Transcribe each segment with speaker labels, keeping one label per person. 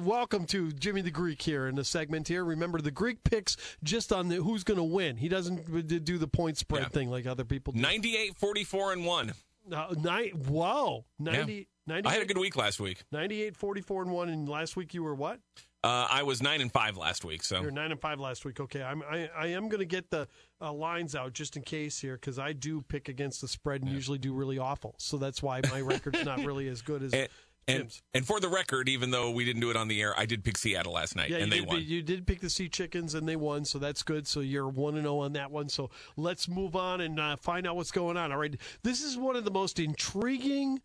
Speaker 1: welcome to Jimmy the Greek here in the segment here. Remember, the Greek picks just on the who's going to win. He doesn't do the point spread
Speaker 2: Yeah.
Speaker 1: thing like other people do.
Speaker 2: 98, 44, and 1.
Speaker 1: Uh, ni- whoa. 90, 98,
Speaker 2: I had a good week last week.
Speaker 1: 98, 44, and 1. And last week you were what?
Speaker 2: Uh, I was 9 and 5 last week. So
Speaker 1: you're 9 and 5 last week. Okay. I'm, I, I am going to get the uh, lines out just in case here because I do pick against the spread and usually do really awful. So that's why my record's not really as good as
Speaker 2: and, and, and for the record, even though we didn't do it on the air, I did pick Seattle last night,
Speaker 1: Yeah,
Speaker 2: and they
Speaker 1: did,
Speaker 2: won.
Speaker 1: You did pick the Sea Chickens, and they won, so that's good. So you're one and zero on that one. So let's move on and uh, find out what's going on. All right, this is one of the most intriguing.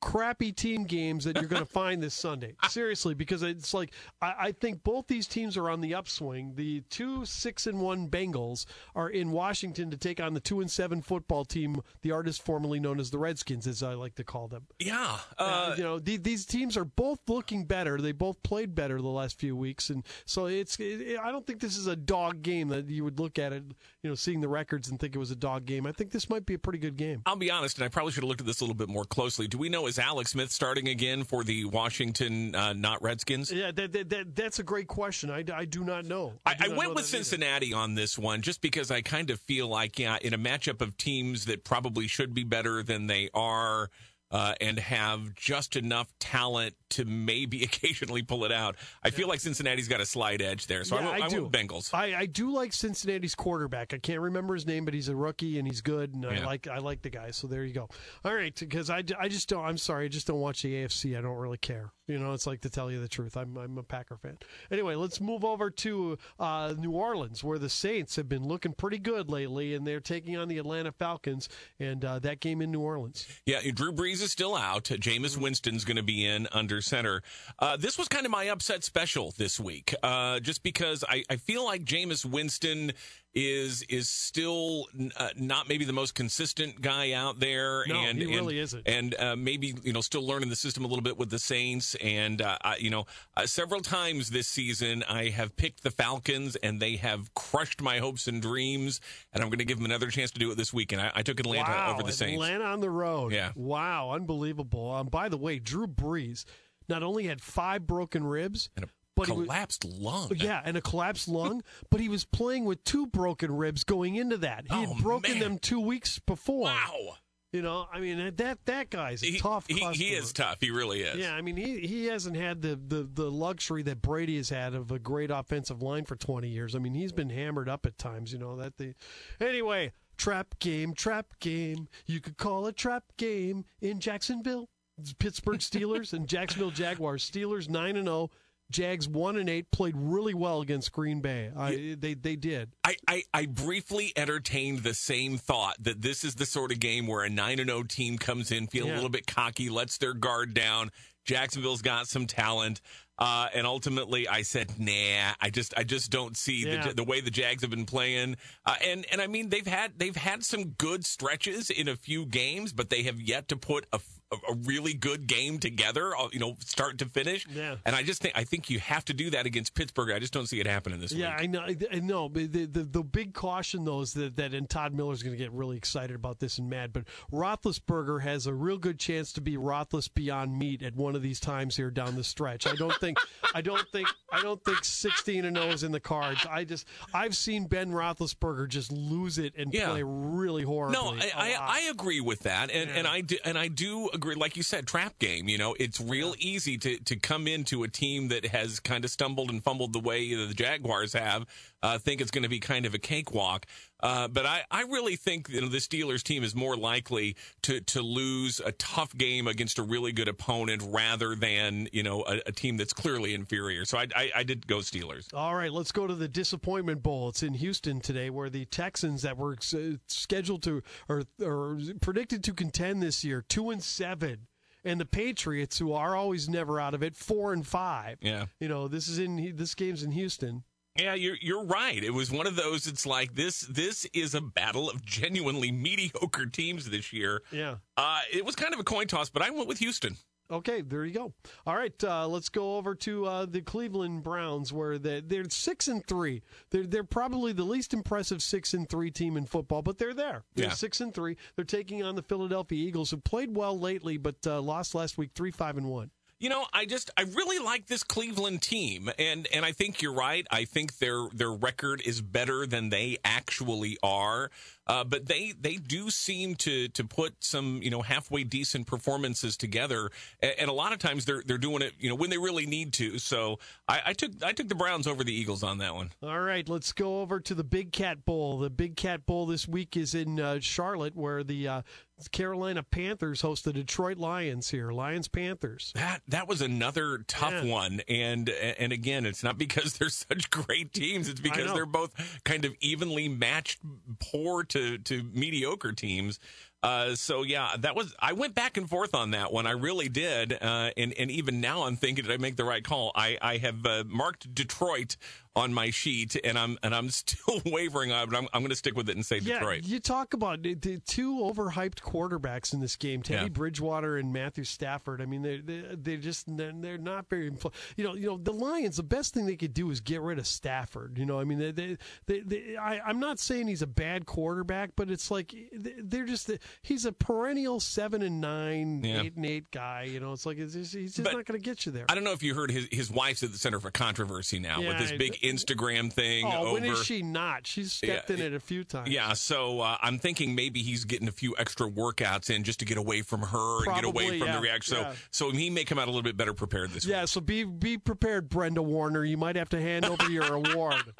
Speaker 1: Crappy team games that you're going to find this Sunday. Seriously, because it's like I, I think both these teams are on the upswing. The two six and one Bengals are in Washington to take on the two and seven football team, the artist formerly known as the Redskins, as I like to call them.
Speaker 2: yeah.
Speaker 1: Uh,
Speaker 2: Uh,
Speaker 1: you know, the, these teams are both looking better. They both played better the last few weeks, and so it's. It, I don't think this is a dog game that you would look at it, you know, seeing the records and think it was a dog game. I think this might be a pretty good game.
Speaker 2: I'll be honest, and I probably should have looked at this a little bit more closely. Do we know is Alex Smith starting again for the Washington uh, not Redskins?
Speaker 1: Yeah, that, that, that that's a great question. I, I do not know.
Speaker 2: I, I
Speaker 1: not
Speaker 2: went
Speaker 1: know
Speaker 2: with
Speaker 1: that either.
Speaker 2: Cincinnati on this one just because I kind of feel like, yeah, in a matchup of teams that probably should be better than they are uh, and have just enough talent to maybe occasionally pull it out, I feel like Cincinnati's got a slight edge there. So
Speaker 1: Yeah,
Speaker 2: I, went,
Speaker 1: I
Speaker 2: I
Speaker 1: do.
Speaker 2: went Bengals.
Speaker 1: I, I do like Cincinnati's quarterback. I can't remember his name, but he's a rookie and he's good, and I like I like the guy. So there you go. All right, because I, I just don't. I'm sorry, I just don't watch the AFC. I don't really care. You know, it's like to tell you the truth. I'm I'm a Packer fan. Anyway, let's move over to uh, New Orleans, where the Saints have been looking pretty good lately, and they're taking on the Atlanta Falcons, and uh, that game in New Orleans.
Speaker 2: Yeah, Drew Brees is still out. Jameis Winston's going to be in under center. Uh, this was kind of my upset special this week, uh, just because I, I feel like Jameis Winston is is still uh, not maybe the most consistent guy out there,
Speaker 1: No,
Speaker 2: and
Speaker 1: he
Speaker 2: and,
Speaker 1: really isn't.
Speaker 2: and uh, maybe you know still learning the system a little bit with the Saints. And uh, I, you know, uh, several times this season I have picked the Falcons, and they have crushed my hopes and dreams. And I'm going to give them another chance to do it this weekend. I, I took Atlanta
Speaker 1: wow,
Speaker 2: over the Saints.
Speaker 1: Atlanta on the road.
Speaker 2: Yeah.
Speaker 1: Wow, unbelievable. Um, by the way, Drew Brees not only had five broken ribs,
Speaker 2: and a
Speaker 1: but he was-
Speaker 2: collapsed lung.
Speaker 1: Yeah, and a collapsed lung, but he was playing with two broken ribs going into that. He
Speaker 2: Oh,
Speaker 1: had broken
Speaker 2: man.
Speaker 1: them two weeks before.
Speaker 2: Wow.
Speaker 1: You know, I mean that that guy's a
Speaker 2: He,
Speaker 1: tough.
Speaker 2: he, he is tough. He really is.
Speaker 1: Yeah, I mean he he hasn't had the, the the luxury that Brady has had of a great offensive line for 20 years. I mean he's been hammered up at times. You know that the anyway trap game trap game. You could call a trap game in Jacksonville. Pittsburgh Steelers and Jacksonville Jaguars. Steelers nine and zero. Jags one and eight played really well against Green Bay. I, they they did.
Speaker 2: I, I, I briefly entertained the same thought that this is the sort of game where a 9 0 team comes in feeling
Speaker 1: Yeah.
Speaker 2: a little bit cocky, lets their guard down. Jacksonville's got some talent. Uh, and ultimately, I said, "Nah, I just, I just don't see
Speaker 1: Yeah.
Speaker 2: the, the way the Jags have been playing." Uh, and and I mean, they've had they've had some good stretches in a few games, but they have yet to put a, a, really good game together. uh, You know, start to finish.
Speaker 1: Yeah.
Speaker 2: And I just think I think you have to do that against Pittsburgh. I just don't see it happening this
Speaker 1: Yeah,
Speaker 2: week.
Speaker 1: I know. I- I know. But the, the the big caution though is that that and Todd Miller's going to get really excited about this and mad. But Roethlisberger has a real good chance to be Roethlis beyond meat at one of these times here down the stretch. I don't think. I don't think. I don't think sixteen and zero is in the cards. I just I've seen Ben Roethlisberger just lose it and
Speaker 2: Yeah.
Speaker 1: play really horribly.
Speaker 2: No, I, I. I agree with that, and,
Speaker 1: Yeah.
Speaker 2: and I do, and I do agree. Like you said, trap game. You know, it's real easy to to come into a team that has kind of stumbled and fumbled the way the Jaguars have. Uh, think it's going to be kind of a cakewalk. Uh, but I, I really think you know, the Steelers team is more likely to, to lose a tough game against a really good opponent rather than you know a, a team that's clearly inferior. So I, I, I did go Steelers.
Speaker 1: All right, let's go to the disappointment bowl. It's in Houston today, where the Texans that were uh, scheduled to or or predicted to contend this year, two and seven, and the Patriots, who are always never out of it, four and five.
Speaker 2: Yeah.
Speaker 1: You know, this is in this game's in Houston.
Speaker 2: Yeah, you're you're right. It was one of those. It's like this. This is a battle of genuinely mediocre teams this year.
Speaker 1: Yeah.
Speaker 2: Uh, it was kind of a coin toss, but I went with Houston.
Speaker 1: Okay, there you go. All right, uh, let's go over to uh, the Cleveland Browns, where they, they're six and three. They're they're probably the least impressive six and three team in football, but they're there. They're
Speaker 2: Yeah.
Speaker 1: six and three. They're taking on the Philadelphia Eagles, who played well lately, but uh, lost last week, three five and one.
Speaker 2: You know, I just I really like this Cleveland team, and and I think you're right. I think their their record is better than they actually are. Uh, but they they do seem to to put some you know halfway decent performances together, and, and, a lot of times they're they're doing it you know when they really need to. So I, I, took I took the Browns over the Eagles on that one.
Speaker 1: All right, let's go over to the Big Cat Bowl. The Big Cat Bowl this week is in uh, Charlotte, where the uh, Carolina Panthers host the Detroit Lions here. Lions Panthers.
Speaker 2: That that was another tough yeah. one, and and again, it's not because they're such great teams. It's because they're both kind of evenly matched, poor to to mediocre teams. Uh, so yeah, that was I went back and forth on that one. I really did, uh, and and even now I'm thinking, did I make the right call? I I have uh, marked Detroit on my sheet, and I'm and I'm still wavering but I'm, I'm going to stick with it and say
Speaker 1: yeah,
Speaker 2: Detroit.
Speaker 1: You talk about the, the two overhyped quarterbacks in this game, Teddy yeah. Bridgewater and Matthew Stafford. I mean, they they they just they're, they're not very. You know, you know the Lions. The best thing they could do is get rid of Stafford. You know, I mean, they they, they, they I, I'm not saying he's a bad quarterback, but it's like they're just he's a perennial seven and nine, yeah. eight and eight guy. You know, it's like it's just, he's just but not going to get you there.
Speaker 2: I don't know if you heard his his wife's at the center for controversy now yeah, with this big Instagram thing.
Speaker 1: Oh,
Speaker 2: over.
Speaker 1: when is she not? She's stepped yeah, in it a few times.
Speaker 2: Yeah, so uh, I'm thinking maybe he's getting a few extra workouts in just to get away from her Probably, and get away from yeah, the reaction. So, yeah. so he may come out a little bit better prepared this
Speaker 1: yeah,
Speaker 2: week.
Speaker 1: so be be prepared, Brenda Warner. You might have to hand over your award.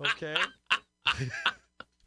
Speaker 1: Okay.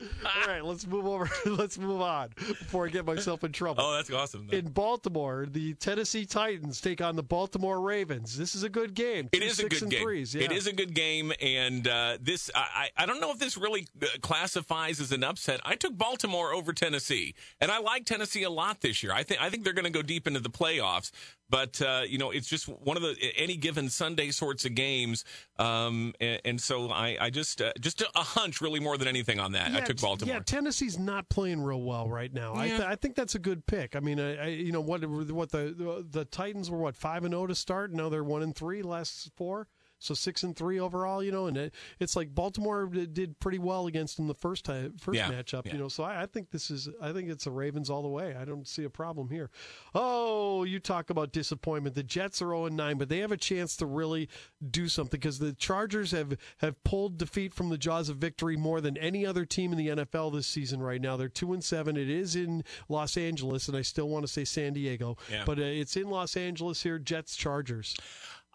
Speaker 1: All right, let's move over. let's move on before I get myself in trouble.
Speaker 2: Oh, that's awesome.
Speaker 1: Though. In Baltimore, the Tennessee Titans take on the Baltimore Ravens. This is a good game.
Speaker 2: It is a good game. Yeah. It is a good game, and uh, this I, I don't know if this really uh, classifies as an upset. I took Baltimore over Tennessee, and I like Tennessee a lot this year. I think I think they're going to go deep into the playoffs. But uh, you know, it's just one of the any given Sunday sorts of games, um, and, and, so I, I just uh, just a hunch, really more than anything on that. Yeah, took Baltimore.
Speaker 1: Yeah, Tennessee's not playing real well right now. Yeah. I, th- I think that's a good pick. I mean, I, I, you know what what the the Titans were what five and zero oh to start. Now they're one and three last four. So six and three overall, you know, and it, it's like Baltimore did pretty well against them the first time, first yeah, matchup, yeah. you know. So I, I, think this is, I think it's the Ravens all the way. I don't see a problem here. Oh, you talk about disappointment. The Jets are zero oh and nine, but they have a chance to really do something because the Chargers have have pulled defeat from the jaws of victory more than any other team in the NFL this season. Right now, they're two and seven. It is in Los Angeles, and I still want to say San Diego, yeah. but uh, it's in Los Angeles here. Jets Chargers.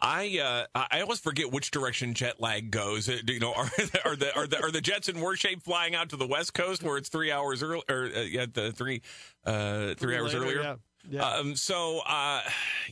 Speaker 2: I uh, I always forget which direction jet lag goes. Uh, you know, are, are the are the are the Jets in worse shape flying out to the West Coast where it's three hours early or uh, yeah, the three uh, three, three hours later, earlier? Yeah. yeah. Um, so uh,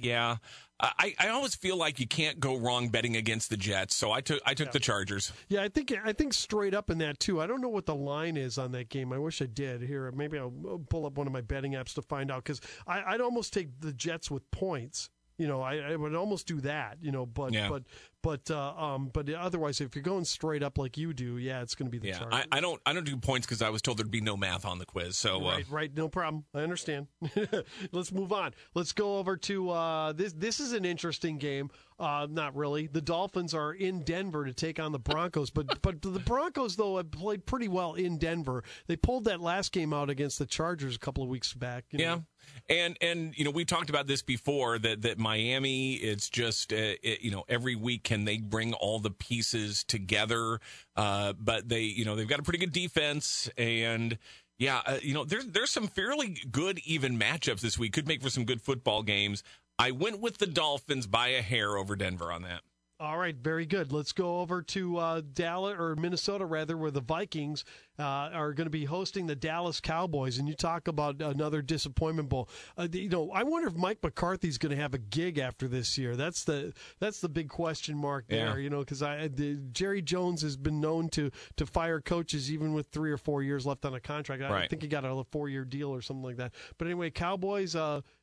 Speaker 2: yeah. I, I always feel like you can't go wrong betting against the Jets, so I took I took yeah. the Chargers.
Speaker 1: Yeah, I think I think straight up in that too. I don't know what the line is on that game. I wish I did. Here, maybe I'll pull up one of my betting apps to find out because I'd almost take the Jets with points you know, I, I, would almost do that, you know, but yeah. but but uh, um, but otherwise, if you're going straight up like you do, yeah, it's going to be the
Speaker 2: yeah. I, I, don't I don't do points because I was told there'd be no math on the quiz. So
Speaker 1: uh, right, right, no problem. I understand. Let's move on. Let's go over to uh, this. This is an interesting game. Uh, not really. The Dolphins are in Denver to take on the Broncos, but but the Broncos though have played pretty well in Denver. They pulled that last game out against the Chargers a couple of weeks back.
Speaker 2: yeah, know? And and you know we talked about this before that that Miami. It's just uh, it, you know every week can they bring all the pieces together, uh, but they you know they've got a pretty good defense and. Yeah, uh, you know, there's there's some fairly good even matchups this week. Could make for some good football games. I went with the Dolphins by a hair over Denver on that.
Speaker 1: All right, very good. Let's go over to uh, Dallas or Minnesota rather, where the Vikings uh, are going to be hosting the Dallas Cowboys. And you talk about another disappointment bowl. Uh, you know, I wonder if Mike McCarthy's going to have a gig after this year. That's the that's the big question mark there. Yeah. You know, because I the, Jerry Jones has been known to to fire coaches even with three or four years left on a contract. I right. think he got a four year deal or something like that. But anyway, Cowboys.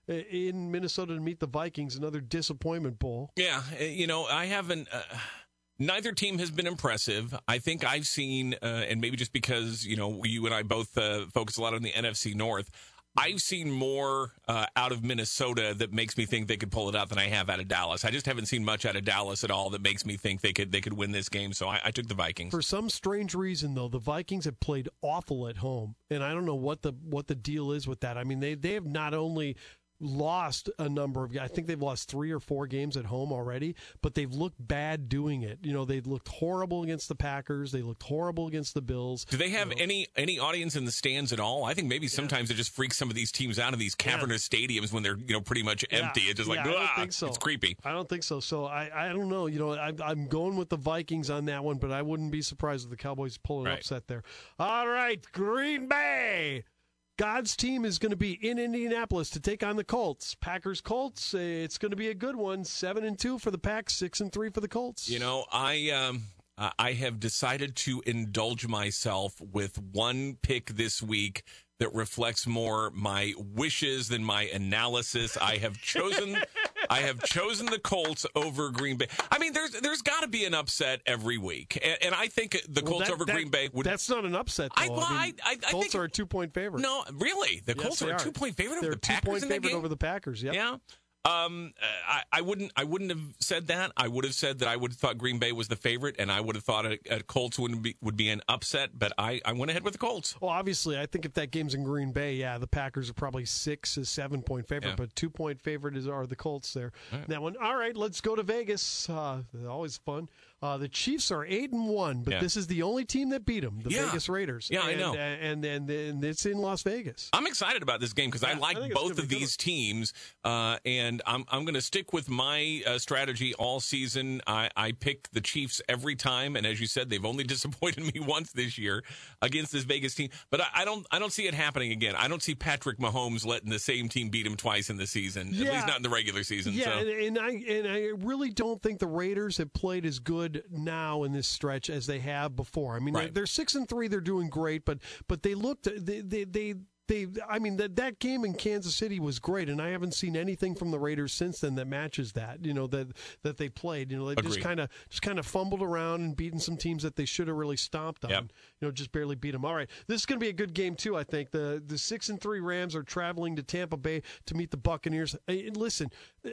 Speaker 1: In Minnesota to meet the Vikings, another disappointment bowl.
Speaker 2: Yeah, uh, you know, I haven't. Uh, neither team has been impressive. I think I've seen, uh, and maybe just because you know you and I both uh, focus a lot on the NFC North. I've seen more uh, out of Minnesota that makes me think they could pull it out than I have out of Dallas. I just haven't seen much out of Dallas at all that makes me think they could they could win this game. So I, I took the Vikings.
Speaker 1: For some strange reason, though, the Vikings have played awful at home, and I don't know what the what the deal is with that. I mean, they they have not only lost a number of. I think they've lost three or four games at home already, but they've looked bad doing it. You know, they looked horrible against the Packers. They looked horrible against the Bills.
Speaker 2: Do they have
Speaker 1: you know.
Speaker 2: any any audience in the stands at all? I think maybe sometimes yeah. it just freaks some of these teams out of these cavernous yeah. stadiums when they're you know pretty much empty.
Speaker 1: Yeah.
Speaker 2: It's just like
Speaker 1: think so.
Speaker 2: it's creepy.
Speaker 1: I don't think so. So I I don't know. You know, I, I'm going with the Vikings on that one, but I wouldn't be surprised if the Cowboys pull an
Speaker 2: right.
Speaker 1: upset there. All right, Green Bay. God's team is going to be in Indianapolis to take on the Colts. Packers Colts. It's going to be a good one. Seven and two for the Pack. Six and three for the Colts.
Speaker 2: You know, I um, I have decided to indulge myself with one pick this week that reflects more my wishes than my analysis. I have chosen I have chosen the Colts over Green Bay. I mean, there's there's got to be an upset every week, and, and I think the
Speaker 1: well,
Speaker 2: Colts
Speaker 1: that,
Speaker 2: over
Speaker 1: that,
Speaker 2: Green Bay would.
Speaker 1: That's not an upset. Though.
Speaker 2: I, well,
Speaker 1: I, mean,
Speaker 2: I, I,
Speaker 1: Colts
Speaker 2: think,
Speaker 1: are a two point favorite.
Speaker 2: No, really, the
Speaker 1: yes,
Speaker 2: Colts are a two point favorite
Speaker 1: They're
Speaker 2: over the Packers
Speaker 1: two point favorite over the Packers. Yep.
Speaker 2: Yeah. Um, I, I, wouldn't. I wouldn't have said that. I would have said that I would have thought Green Bay was the favorite, and I would have thought a, a Colts would be would be an upset. But I, I went ahead with the Colts.
Speaker 1: Well, obviously, I think if that game's in Green Bay, yeah, the Packers are probably six or seven point favorite,
Speaker 2: Yeah.
Speaker 1: but two point favorite is are the Colts there.
Speaker 2: Right.
Speaker 1: That one. All right, let's go to Vegas. Uh, always fun. Uh, the Chiefs are eight and one, but
Speaker 2: Yeah.
Speaker 1: this is the only team that beat them, the
Speaker 2: Yeah.
Speaker 1: Vegas Raiders.
Speaker 2: Yeah, I know.
Speaker 1: uh, And, and and it's in Las Vegas.
Speaker 2: I'm excited about this game because I
Speaker 1: Yeah, I
Speaker 2: like
Speaker 1: it's
Speaker 2: both of these teams, uh, and I'm I'm going to stick with my uh, strategy all season. I, I pick the Chiefs every time, and as you said, they've only disappointed me once this year against this Vegas team. But I, I don't I don't see it happening again. I don't see Patrick Mahomes letting the same team beat him twice in the season. At least not in the regular season.
Speaker 1: Yeah,
Speaker 2: so.
Speaker 1: and, and I and I really don't think the Raiders have played as good now in this stretch as they have before. I mean,
Speaker 2: Right.
Speaker 1: they're, they're six and three; they're doing great, but but they looked they they. they they, I mean, that that game in Kansas City was great, and I haven't seen anything from the Raiders since then that matches that. You know that that they played. You know, they just kind of just kind of fumbled around and beaten some teams that they should have really stomped on.
Speaker 2: Yep.
Speaker 1: You know, just barely beat them. All right, this is going to be a good game too. I think the the six and three Rams are traveling to Tampa Bay to meet the Buccaneers. Uh, Listen,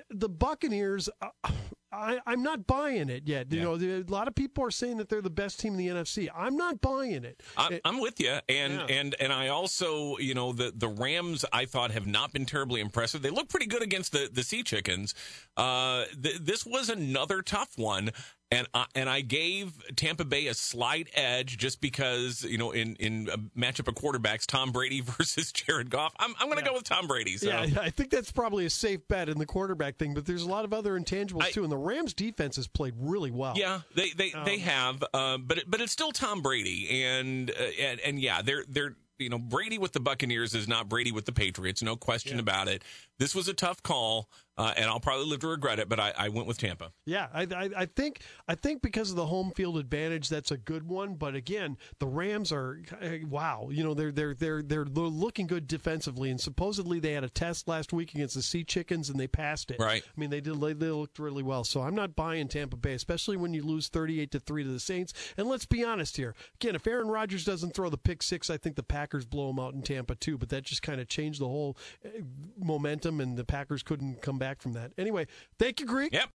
Speaker 1: the Buccaneers. Uh, I, I'm not buying it yet. You
Speaker 2: Yeah.
Speaker 1: know, a lot of people are saying that they're the best team in the NFC. I'm not buying it.
Speaker 2: I'm, I'm with you, and
Speaker 1: Yeah.
Speaker 2: and and I also, you know, the the Rams I thought have not been terribly impressive. They look pretty good against the the Sea Chickens. Uh, th- this was another tough one. And I, and I gave Tampa Bay a slight edge just because you know in in a matchup of quarterbacks Tom Brady versus Jared Goff I'm I'm going to
Speaker 1: Yeah.
Speaker 2: go with Tom Brady so
Speaker 1: Yeah, I think that's probably a safe bet in the quarterback thing, but there's a lot of other intangibles
Speaker 2: I-
Speaker 1: too, and the Rams defense has played really well.
Speaker 2: Yeah, they they, they
Speaker 1: Um,
Speaker 2: have, uh, but it, but it's still Tom Brady, and uh, and and yeah, they're they're you know Brady with the Buccaneers is not Brady with the Patriots, no question
Speaker 1: Yeah.
Speaker 2: about it. This was a tough call, uh, and I'll probably live to regret it, but I, I went with Tampa.
Speaker 1: Yeah, I, I, I think I think because of the home field advantage, that's a good one. But again, the Rams are eh, wow. You know they're they're they're they're looking good defensively, and supposedly they had a test last week against the Sea Chickens and they passed it.
Speaker 2: Right.
Speaker 1: I mean they did they, looked really well. So I'm not buying Tampa Bay, especially when you lose 38 to three to the Saints. And let's be honest here. Again, if Aaron Rodgers doesn't throw the pick six, I think the Packers blow them out in Tampa too. But that just kind of changed the whole eh, and the Packers couldn't come back from that. Anyway, thank you, Greek.
Speaker 2: Yep.